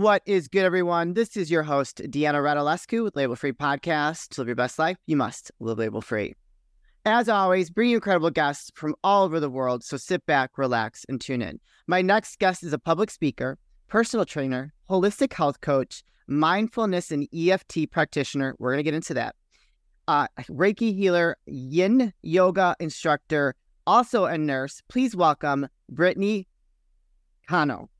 What is good, everyone? This is your host, Deanna Radulescu with Label Free Podcast. To live your best life, you must live label free. As always, bring you incredible guests from all over the world, so sit back, relax, and tune in. My next guest is a public speaker, personal trainer, holistic health coach, mindfulness and EFT practitioner. We're going to get into that. Uh, Reiki healer, Yin yoga instructor, also a nurse. Please welcome Brittany Cano.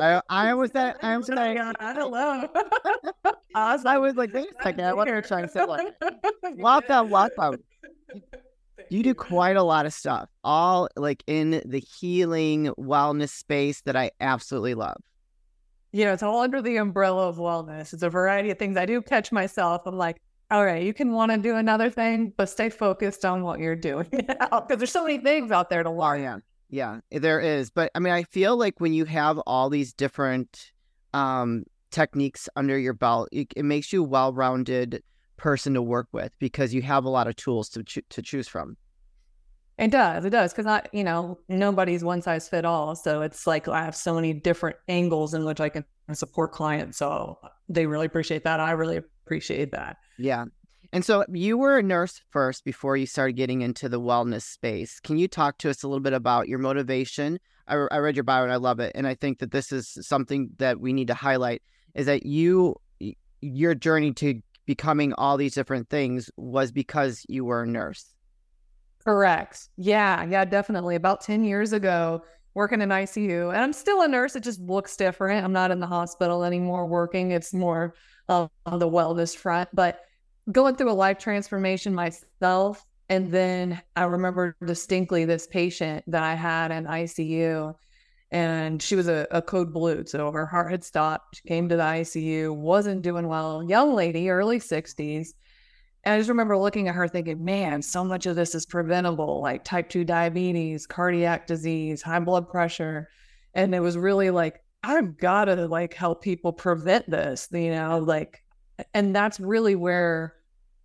I, I was that I was oh saying hello. awesome. I was like, wait a second, I want to try to say like welcome, welcome. You do quite a lot of stuff, all like in the healing wellness space that I absolutely love. You know, it's all under the umbrella of wellness. It's a variety of things. I do catch myself. I'm like, all right, you can want to do another thing, but stay focused on what you're doing because there's so many things out there to oh, learn. Oh, yeah. Yeah, there is. But I mean, I feel like when you have all these different um, techniques under your belt, it, it makes you a well rounded person to work with because you have a lot of tools to, cho- to choose from. It does. It does. Because I, you know, nobody's one size fit all. So it's like I have so many different angles in which I can support clients. So they really appreciate that. I really appreciate that. Yeah. And so you were a nurse first before you started getting into the wellness space. Can you talk to us a little bit about your motivation? I, I read your bio and I love it. And I think that this is something that we need to highlight is that you, your journey to becoming all these different things was because you were a nurse. Correct. Yeah. Yeah, definitely. About 10 years ago, working in ICU, and I'm still a nurse. It just looks different. I'm not in the hospital anymore working. It's more uh, on the wellness front. But going through a life transformation myself. And then I remember distinctly this patient that I had in ICU, and she was a, a code blue. So her heart had stopped. She came to the ICU, wasn't doing well. Young lady, early 60s. And I just remember looking at her thinking, man, so much of this is preventable, like type 2 diabetes, cardiac disease, high blood pressure. And it was really like, I've got to like help people prevent this, you know, like, and that's really where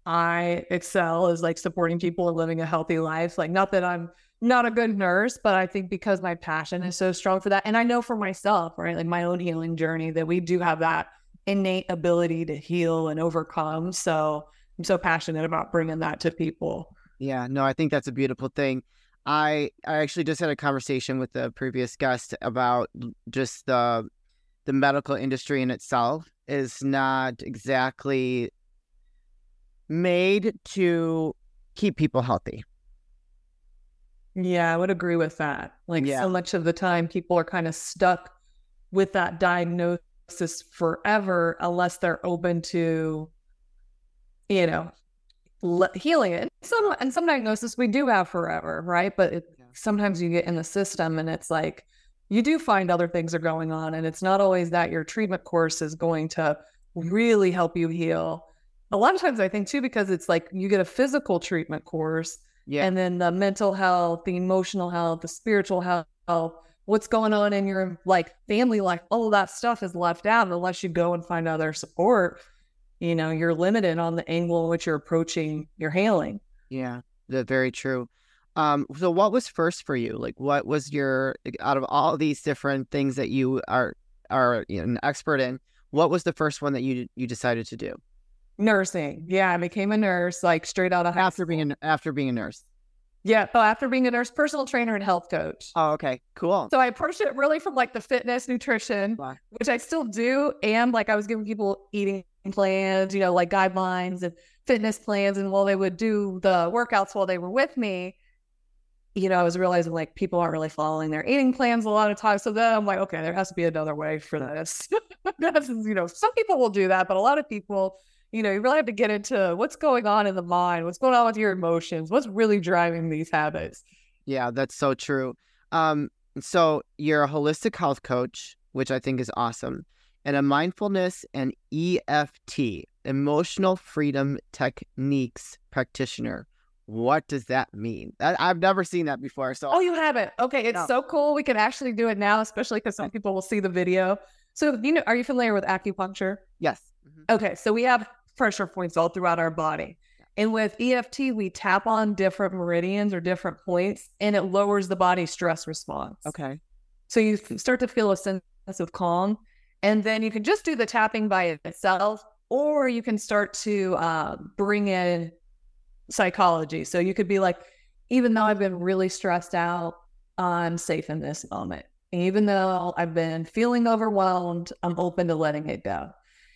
I excel is like supporting people and living a healthy life. Like, not that I'm not a good nurse, but I think because my passion is so strong for that. And I know for myself, right, like my own healing journey, that we do have that innate ability to heal and overcome. So I'm so passionate about bringing that to people. Yeah, no, I think that's a beautiful thing. I I actually just had a conversation with the previous guest about just the the medical industry in itself is not exactly made to keep people healthy. Yeah, I would agree with that. Like yeah. so much of the time, people are kind of stuck with that diagnosis forever unless they're open to, you know, le- healing it. Some and some diagnosis we do have forever, right? But it, yeah. sometimes you get in the system and it's like you do find other things are going on, and it's not always that your treatment course is going to really help you heal a lot of times I think too, because it's like you get a physical treatment course yeah. and then the mental health, the emotional health, the spiritual health, what's going on in your like family life, all of that stuff is left out unless you go and find other support. You know, you're limited on the angle in which you're approaching your healing. Yeah, that's very true. Um, so what was first for you? Like what was your out of all these different things that you are are you know, an expert in, what was the first one that you you decided to do? Nursing. Yeah, I became a nurse like straight out of after being a, after being a nurse. Yeah, so after being a nurse, personal trainer and health coach. Oh, okay, cool. So I approached it really from like the fitness, nutrition, wow. which I still do, and like I was giving people eating plans, you know, like guidelines and fitness plans, and while they would do the workouts while they were with me, you know, I was realizing like people aren't really following their eating plans a lot of times. So then I'm like, okay, there has to be another way for this. you know, some people will do that, but a lot of people you know, you really have to get into what's going on in the mind, what's going on with your emotions, what's really driving these habits. Yeah, that's so true. Um, so you're a holistic health coach, which I think is awesome, and a mindfulness and EFT, emotional freedom techniques practitioner. What does that mean? I, have never seen that before. So, oh, you haven't? Okay, it's no. so cool. We can actually do it now, especially because some people will see the video. So, you know, are you familiar with acupuncture? Yes. Mm-hmm. Okay, so we have pressure points all throughout our body. And with EFT, we tap on different meridians or different points, and it lowers the body stress response. Okay. So you start to feel a sense of calm. And then you can just do the tapping by itself, or you can start to uh, bring in psychology. So you could be like, even though I've been really stressed out, I'm safe in this moment. Even though I've been feeling overwhelmed, I'm open to letting it go.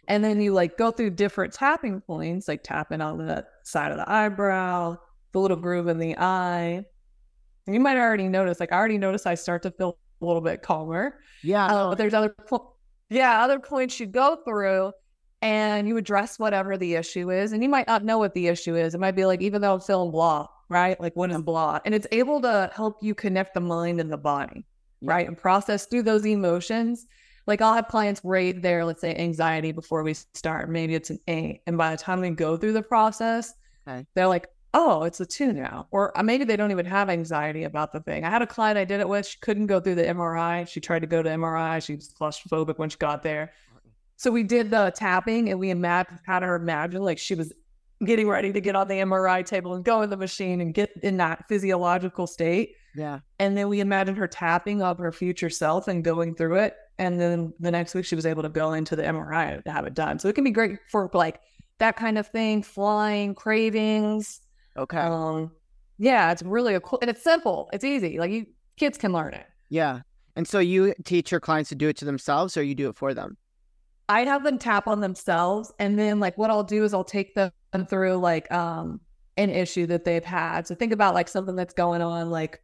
And then you like go through different tapping points, like tapping on the side of the eyebrow, the little groove in the eye. And you might already notice, like I already noticed I start to feel a little bit calmer. Yeah. Uh, but there's other, po- yeah, other points you go through and you address whatever the issue is. And you might not know what the issue is. It might be like, even though I'm feeling blah, right? Like, what is blah? And it's able to help you connect the mind and the body, Yeah. right? And process through those emotions. Like, I'll have clients rate their, let's say, anxiety before we start. Maybe it's an eight. And by the time we go through the process, Okay. they're like, oh, it's a two now. Or uh, maybe they don't even have anxiety about the thing. I had a client I did it with. She couldn't go through the MRI. She tried to go to MRI. She was claustrophobic when she got there. So we did the tapping and we imagined, had her imagine like she was getting ready to get on the MRI table and go in the machine and get in that physiological state. Yeah. And then we imagined her tapping of her future self and going through it. And then the next week she was able to go into the MRI to have it done. So it can be great for like that kind of thing, flying, cravings. Okay. Um, yeah, it's really a cool and it's simple. It's easy. Like you kids can learn it. yeah. And so you teach your clients to do it to themselves or you do it for them? I'd have them tap on themselves and then like what I'll do is I'll take them through like um an issue that they've had. So think about like something that's going on like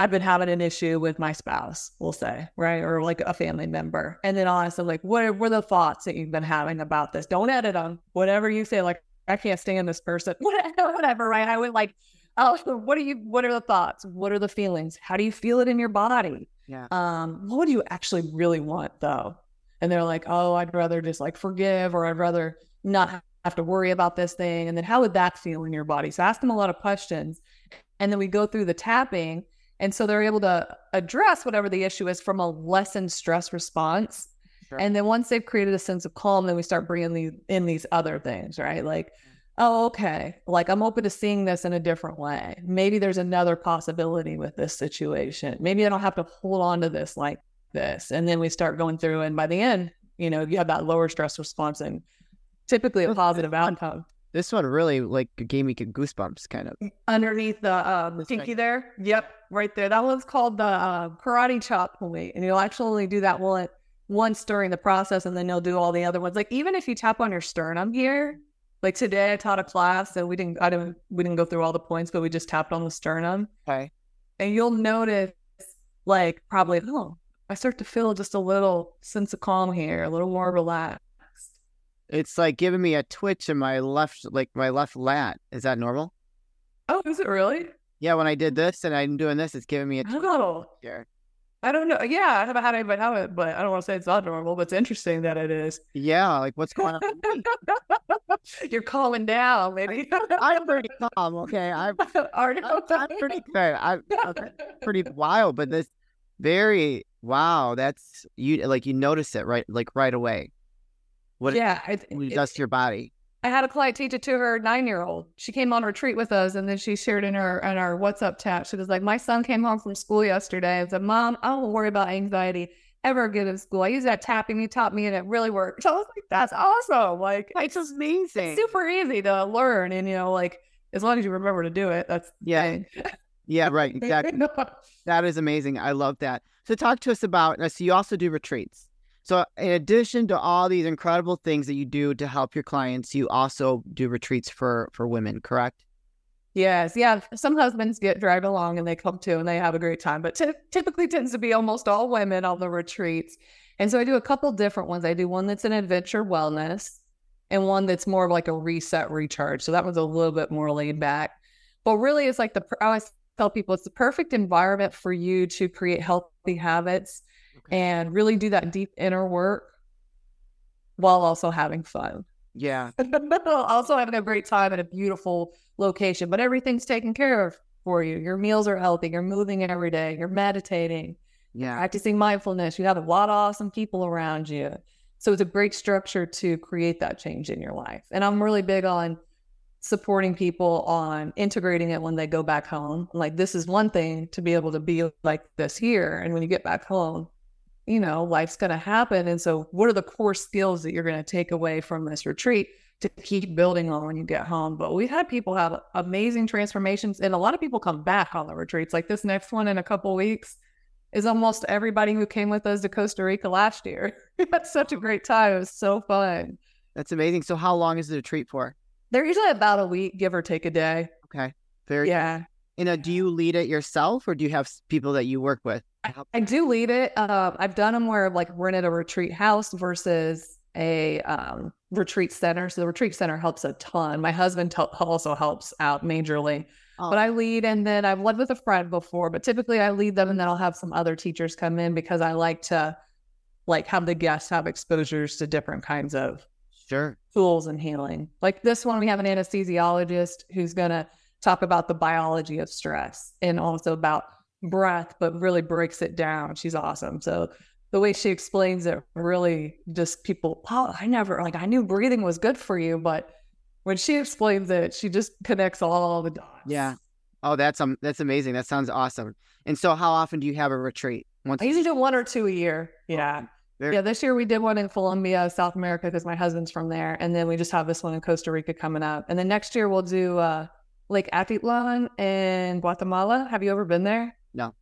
I've been having an issue with my spouse, we'll say, right? Or like a family member. And then I'll ask them like what were the thoughts that you've been having about this? Don't edit them. Whatever you say, like I can't stand this person. Whatever, right? I would like, oh, what are you what are the thoughts? What are the feelings? How do you feel it in your body? Yeah. um, what do you actually really want though? And they're like, oh, I'd rather just like forgive or I'd rather not have to worry about this thing. And then how would that feel in your body? So ask them a lot of questions. And then we go through the tapping. And so they're able to address whatever the issue is from a lessened stress response. Sure. And then once they've created a sense of calm, then we start bringing these, in these other things, right? Like, oh, okay, like I'm open to seeing this in a different way. Maybe there's another possibility with this situation. Maybe I don't have to hold on to this like this. And then we start going through, and by the end, you know, you have that lower stress response and typically a positive outcome. This one really like gave me goosebumps kind of. Underneath the um, That's pinky right. there. Yep, right there. That one's called the uh, karate chop point. And you'll actually only do that one once during the process, and then you'll do all the other ones. Like even if you tap on your sternum here, like today I taught a class and we didn't I didn't we didn't go through all the points, but we just tapped on the sternum. Okay. And you'll notice like probably, oh, I start to feel just a little sense of calm here, a little more relaxed. It's like giving me a twitch in my left, like my left lat. Is that normal? Oh, is it really? Yeah, when I did this and I'm doing this, it's giving me a twitch Oh, here. I don't know. Yeah, I haven't had anybody have it, but I don't want to say it's not normal, but it's interesting that it is. Yeah, like what's going on? You're calming down, maybe. I'm pretty calm. Okay, I'm? I'm, I'm pretty good. I'm okay, pretty wild, but this very wow. That's you like you notice it right, like right away. What Yeah, I, it, it it- does to your body. I had a client teach it to her nine year old. She came on retreat with us, and then she shared in her in our WhatsApp chat. She was like, "My son came home from school yesterday and said, Mom, I don't worry about anxiety ever again in school. I use that tapping you taught me, and it really worked." So I was like, "That's awesome! Like, It's just amazing. it's super easy to learn, and you know, like as long as you remember to do it, that's Yeah. thing. Yeah, right. Exactly. That is amazing. I love that. So talk to us about. now, So you also do retreats. So in addition to all these incredible things that you do to help your clients, you also do retreats for for women, correct? Yes, yeah. Some husbands get dragged along and they come too and they have a great time, but ty- typically tends to be almost all women on the retreats. And so I do a couple different ones. I do one that's an adventure wellness and one that's more of like a reset recharge. So that one's a little bit more laid back. But really, it's like the I always tell people it's the perfect environment for you to create healthy habits Okay. and really do that deep inner work while also having fun. Yeah. also having a great time at a beautiful location, but everything's taken care of for you. Your meals are healthy. You're moving every day. You're meditating, Yeah. practicing mindfulness. You have a lot of awesome people around you. So it's a great structure to create that change in your life. And I'm really big on supporting people on integrating it when they go back home. Like this is one thing to be able to be like this here. And when you get back home, you know, life's going to happen. And so, what are the core skills that you're going to take away from this retreat to keep building on when you get home? But we've had people have amazing transformations, and a lot of people come back on the retreats. Like this next one in a couple weeks is almost everybody who came with us to Costa Rica last year. we had such a great time. It was so fun. That's amazing. So, how long is the retreat for? They're usually about a week, give or take a day. Okay. Very yeah. You know, do you lead it yourself or do you have people that you work with? I do lead it. Uh, I've done them where like we're in a retreat house versus a um, retreat center. So the retreat center helps a ton. My husband t- also helps out majorly. Oh. But I lead and then I've led with a friend before, but typically I lead them and then I'll have some other teachers come in because I like to like have the guests have exposures to different kinds of sure tools and healing. Like this one, we have an anesthesiologist who's gonna talk about the biology of stress and also about breath, but really breaks it down. She's awesome. So the way she explains it really just people, oh, I never like I knew breathing was good for you, but when she explains it, she just connects all the dots. Yeah. Oh, that's um that's amazing. That sounds awesome. And so how often do you have a retreat? Once I usually do one or two a year. Yeah. Very- yeah, this year we did one in Colombia, South America, because my husband's from there, and then we just have this one in Costa Rica coming up, and then next year we'll do uh, Lake Atitlan in Guatemala. Have you ever been there? No.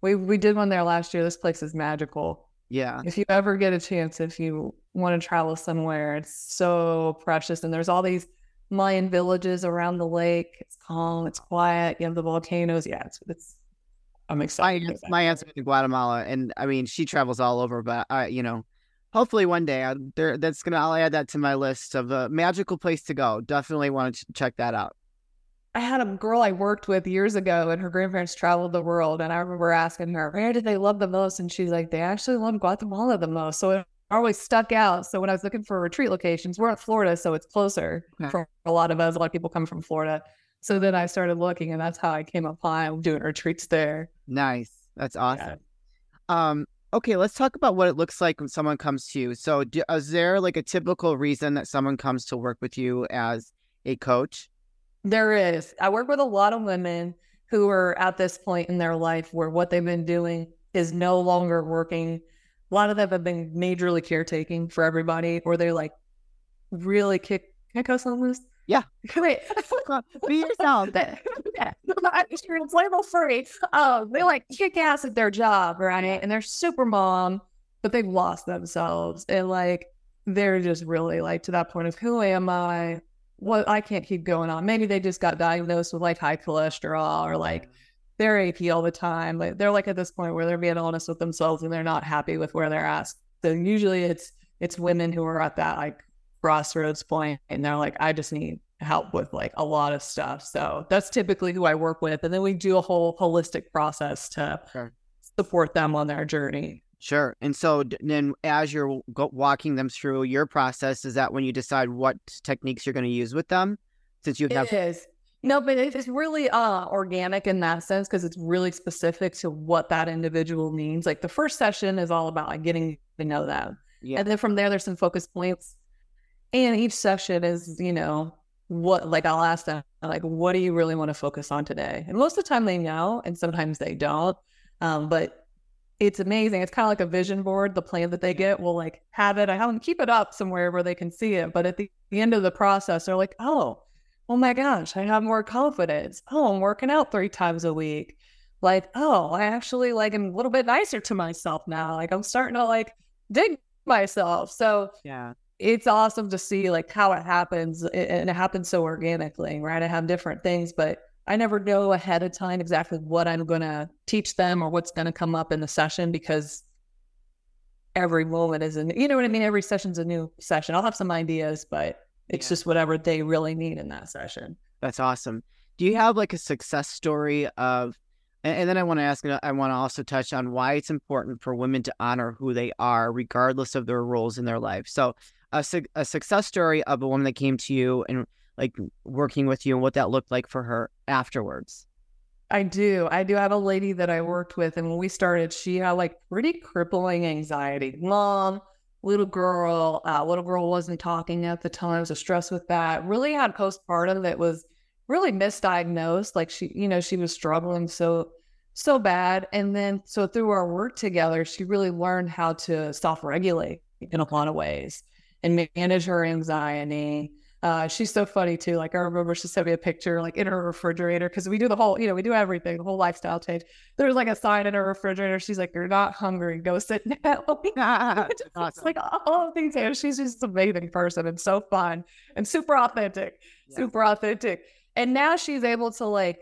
We we did one there last year. This place is magical. Yeah. If you ever get a chance, if you want to travel somewhere, it's so precious, and there's all these Mayan villages around the lake. It's calm, it's quiet. You have the volcanoes. Yeah, it's it's I'm excited. My, my aunt's been to Guatemala, and I mean, she travels all over. But you know, hopefully one day, I, there, that's gonna. I'll add that to my list of a magical place to go. Definitely want to check that out. I had a girl I worked with years ago, and her grandparents traveled the world. And I remember asking her, "Where did they love the most?" And she's like, "They actually loved Guatemala the most." So it always stuck out. So when I was looking for retreat locations, we're in Florida, so it's closer okay. for a lot of us. A lot of people come from Florida. So then I started looking, and that's how I came upon doing retreats there. Nice. That's awesome. Yeah. Um, okay, let's talk about what it looks like when someone comes to you. So, do, is there like a typical reason that someone comes to work with you as a coach? There is. I work with a lot of women who are at this point in their life where what they've been doing is no longer working. A lot of them have been majorly caretaking for everybody, or they're like really kick. Can I cuss on this? Yeah. Wait. Be yourself. yeah. It's label free. Um, they like kick ass at their job, right? And they're super mom, but they've lost themselves. And like they're just really like to that point of who am I? What I can't keep going on. Maybe they just got diagnosed with like high cholesterol or like they're AP all the time. Like they're like at this point where they're being honest with themselves and they're not happy with where they're at. So usually it's it's women who are at that like crossroads point and they're like, I just need help with like a lot of stuff. So that's typically who I work with. And then we do a whole holistic process to sure. support them on their journey. Sure. And so then as you're walking them through your process, is that when you decide what techniques you're going to use with them? Since you have. It is. No, but it's really uh, organic in that sense because it's really specific to what that individual needs. Like the first session is all about like getting to know them. Yeah. And then from there, there's some focus points and each session is, you know, what like I'll ask them like, what do you really want to focus on today? And most of the time they know, and sometimes they don't. Um, but it's amazing. It's kind of like a vision board. The plan that they get will like have it. I have them keep it up somewhere where they can see it. But at the, the end of the process, they're like, oh, oh my gosh, I have more confidence. Oh, I'm working out three times a week. Like, oh, I actually like am a little bit nicer to myself now. Like I'm starting to like dig myself. So yeah, it's awesome to see like how it happens and it happens so organically right i have different things but i never know ahead of time exactly what i'm going to teach them or what's going to come up in the session because every moment is an you know what i mean every session's a new session i'll have some ideas but it's yeah. just whatever they really need in that session that's awesome do you have like a success story of and, then I want to ask, I want to also touch on why it's important for women to honor who they are, regardless of their roles in their life. So, a, su- a success story of a woman that came to you and like working with you and what that looked like for her afterwards. I do. I do have a lady that I worked with, and when we started, she had like pretty crippling anxiety. Mom, little girl, uh, little girl wasn't talking at the time, so stressed with that. Really had postpartum that was really misdiagnosed. Like she, you know, she was struggling so so bad. And then, so through our work together, she really learned how to self regulate in a lot of ways and manage her anxiety. Uh, she's so funny too. Like I remember she sent me a picture, like in her refrigerator, because we do the whole, you know, we do everything, the whole lifestyle change. There's like a sign in her refrigerator. She's like, "You're not hungry. Go sit down." awesome. It's like all of things. And she's just an amazing person and so fun and super authentic, yeah. super authentic. And now she's able to like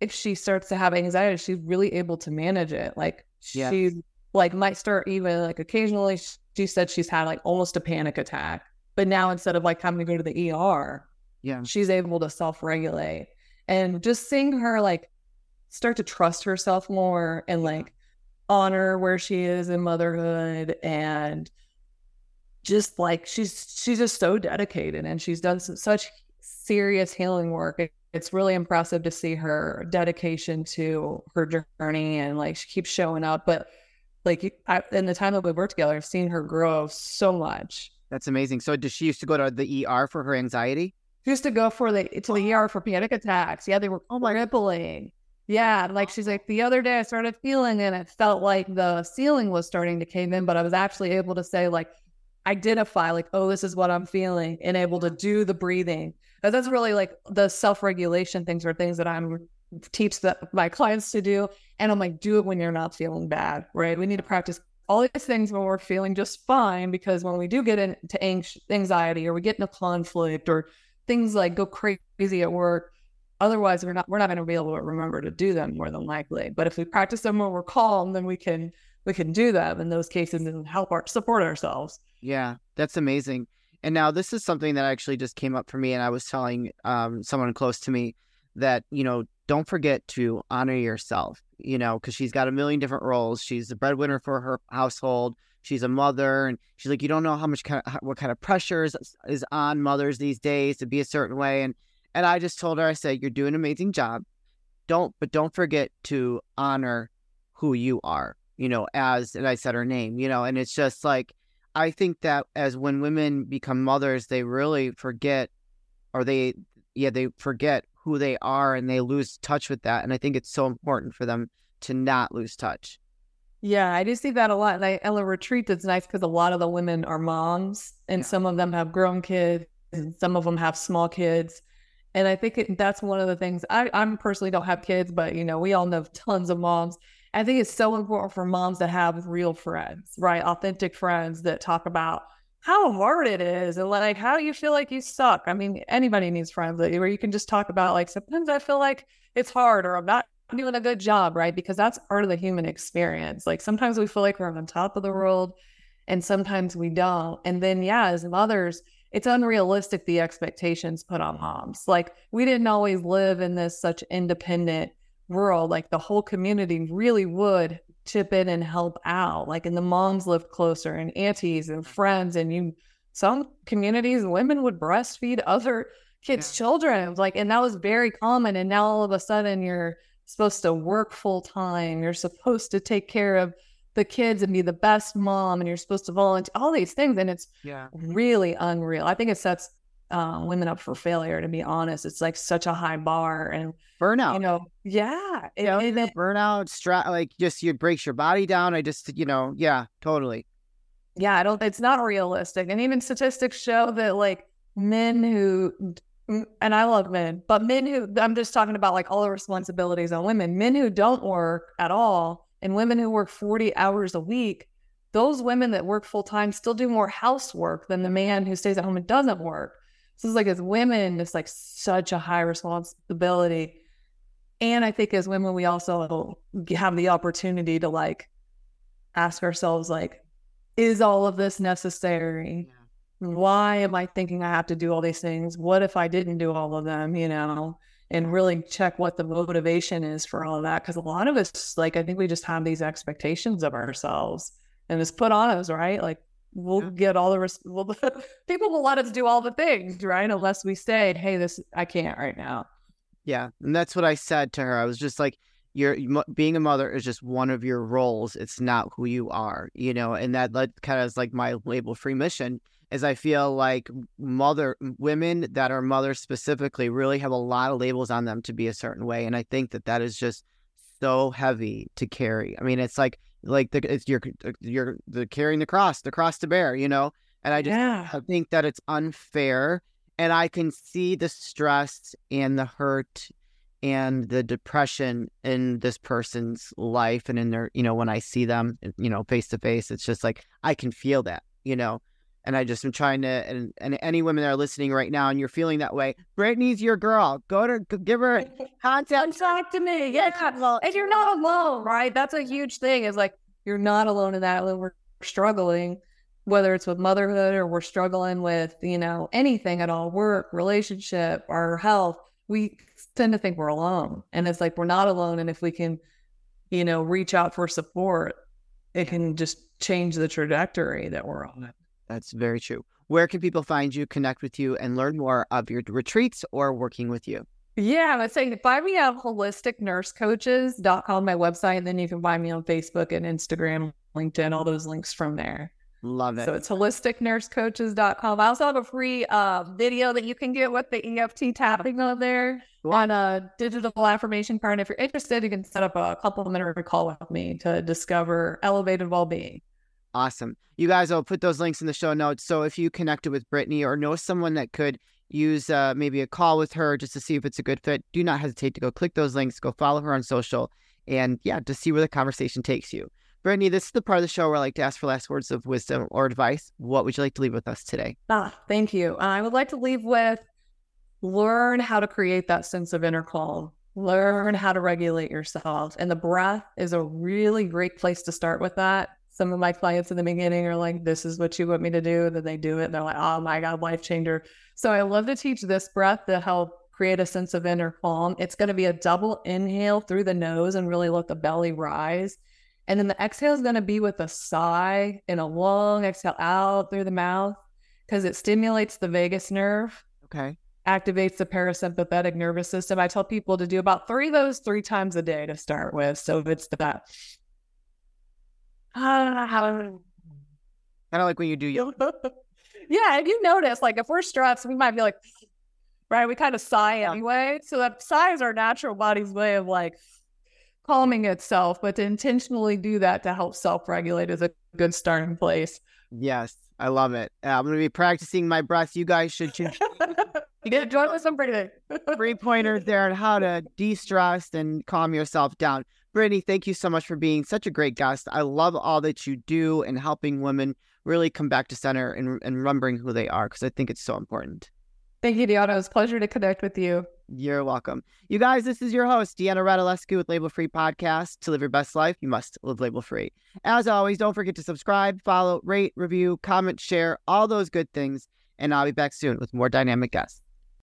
if she starts to have anxiety, she's really able to manage it. Like yes. she like might start even like occasionally she said she's had like almost a panic attack. But now instead of like having to go to the ER, yeah, she's able to self-regulate. And just seeing her like start to trust herself more and like honor where she is in motherhood and just like she's she's just so dedicated and she's done such serious healing work it's really impressive to see her dedication to her journey and like she keeps showing up. But like I, in the time that we worked together, I've seen her grow so much. That's amazing. So does she used to go to the ER for her anxiety? She used to go for the to the ER for panic attacks. Yeah, they were oh my crippling. Yeah, like she's like the other day I started feeling and it felt like the ceiling was starting to cave in, but I was actually able to say like identify like oh this is what I'm feeling and able to do the breathing that's really like the self-regulation things are things that I'm teach that my clients to do. And I'm like, do it when you're not feeling bad, right? We need to practice all these things when we're feeling just fine because when we do get into anxiety or we get into conflict or things like go crazy at work, otherwise we're not we're not going to be able to remember to do them more than likely. But if we practice them when we're calm, then we can we can do them in those cases and help our support ourselves. Yeah, that's amazing. And now this is something that actually just came up for me, and I was telling um, someone close to me that you know don't forget to honor yourself. You know, because she's got a million different roles. She's the breadwinner for her household. She's a mother, and she's like, you don't know how much kind of what kind of pressure is, is on mothers these days to be a certain way. And and I just told her, I said, you're doing an amazing job. Don't, but don't forget to honor who you are. You know, as and I said her name. You know, and it's just like I think that as when women become mothers, they really forget, or they, yeah, they forget who they are and they lose touch with that. And I think it's so important for them to not lose touch. Yeah, I do see that a lot. And I, Ella Retreat, that's nice because a lot of the women are moms and yeah. some of them have grown kids and some of them have small kids. And I think it, that's one of the things I, I'm personally don't have kids, but you know, we all know tons of moms I think it's so important for moms to have real friends, right? Authentic friends that talk about how hard it is and like how you feel like you suck. I mean, anybody needs friends where you can just talk about like sometimes I feel like it's hard or I'm not doing a good job, right? Because that's part of the human experience. Like sometimes we feel like we're on top of the world and sometimes we don't. And then yeah, as mothers, it's unrealistic the expectations put on moms. Like we didn't always live in this such independent world. like the whole community really would chip in and help out. Like, and the moms lived closer, and aunties and mm. friends, and you. Some communities, women would breastfeed other kids' yeah. children. Like, and that was very common. And now all of a sudden, you're supposed to work full time. You're supposed to take care of the kids and be the best mom, and you're supposed to volunteer. All these things, and it's yeah. really unreal. I think it sets uh, women up for failure. To be honest, it's like such a high bar and burnout. You know, yeah, you know, it, it, burnout, stra- like just you breaks your body down. I just, you know, yeah, totally. Yeah, I don't. It's not realistic, and even statistics show that like men who and I love men, but men who I'm just talking about like all the responsibilities on women, men who don't work at all, and women who work 40 hours a week, those women that work full time still do more housework than the man who stays at home and doesn't work. So it's like as women, it's like such a high responsibility. And I think as women, we also have the opportunity to like ask ourselves, like, is all of this necessary? Yeah. Why am I thinking I have to do all these things? What if I didn't do all of them, you know? And really check what the motivation is for all of that. Cause a lot of us, like, I think we just have these expectations of ourselves and it's put on us, right? Like, we'll yeah. get all the res- well, people will let us do all the things, right? Unless we say, "Hey, this I can't right now." Yeah, and that's what I said to her. I was just like, "You're being a mother is just one of your roles. It's not who you are, you know." And that like, kind of is like my label-free mission. Is I feel like mother women that are mothers specifically really have a lot of labels on them to be a certain way, and I think that that is just so heavy to carry. I mean, it's like like the it's you're uh, you're the carrying the cross, the cross to bear, you know. And I just Yeah. I think that it's unfair, and I can see the stress and the hurt and the depression in this person's life and in their you know when I see them you know face to face, it's just like I can feel that, you know. And I just am trying to, and, and any women that are listening right now, and you're feeling that way, Brittany's your girl. Go to give her contact. talk to me. Yeah. And you're not alone, right? That's a huge thing. Is like you're not alone in that when we're struggling, whether it's with motherhood or we're struggling with, you know, anything at all, work, relationship, our health. We tend to think we're alone. And it's like we're not alone. And if we can, you know, reach out for support, it can just change the trajectory that we're on. That's very true. Where can people find you, connect with you, and learn more of your retreats or working with you? Yeah, I'm saying find me at holisticnursecoaches.com, my website, and then you can find me on Facebook and Instagram, LinkedIn, all those links from there. Love it. So it's holisticnursecoaches.com. I also have a free uh, video that you can get with the EFT tapping on there Cool. on a digital affirmation card. And If you're interested, you can set up a couple complimentary call with me to discover elevated well-being. Awesome. You guys, I'll put those links in the show notes. So if you connected with Brittany or know someone that could use uh, maybe a call with her just to see if it's a good fit, do not hesitate to go click those links, go follow her on social, and yeah, just see where the conversation takes you. Brittany, this is the part of the show where I like to ask for last words of wisdom or advice. What would you like to leave with us today? Ah, thank you. I would like to leave with learn how to create that sense of inner calm. Learn how to regulate yourself. And the breath is a really great place to start with that. Some of my clients in the beginning are like, this is what you want me to do. And Then they do it. And they're like, oh my God, life changer. So I love to teach this breath to help create a sense of inner calm. It's going to be a double inhale through the nose and really let the belly rise. And then the exhale is going to be with a sigh and a long exhale out through the mouth because it stimulates the vagus nerve, Okay. activates the parasympathetic nervous system. I tell people to do about three of those three times a day to start with. So if it's that. Kind of like when you do yoga. yeah, and you notice, like if we're stressed, we might be like, right, we kind of sigh Yeah. anyway. So that sigh is our natural body's way of like calming itself, but to intentionally do that to help self-regulate is a good starting place. Yes, I love it. Uh, I'm going to be practicing my breath. You guys should choose you get join with some breathing. three pointers there on how to de-stress and calm yourself down. Brittany, thank you so much for being such a great guest. I love all that you do and helping women really come back to center and, and remembering who they are because I think it's so important. Thank you, Deanna. It was a pleasure to connect with you. You're welcome. You guys, this is your host, Deanna Radulescu with Label Free Podcast. To live your best life, you must live label free. As always, don't forget to subscribe, follow, rate, review, comment, share, all those good things. And I'll be back soon with more dynamic guests.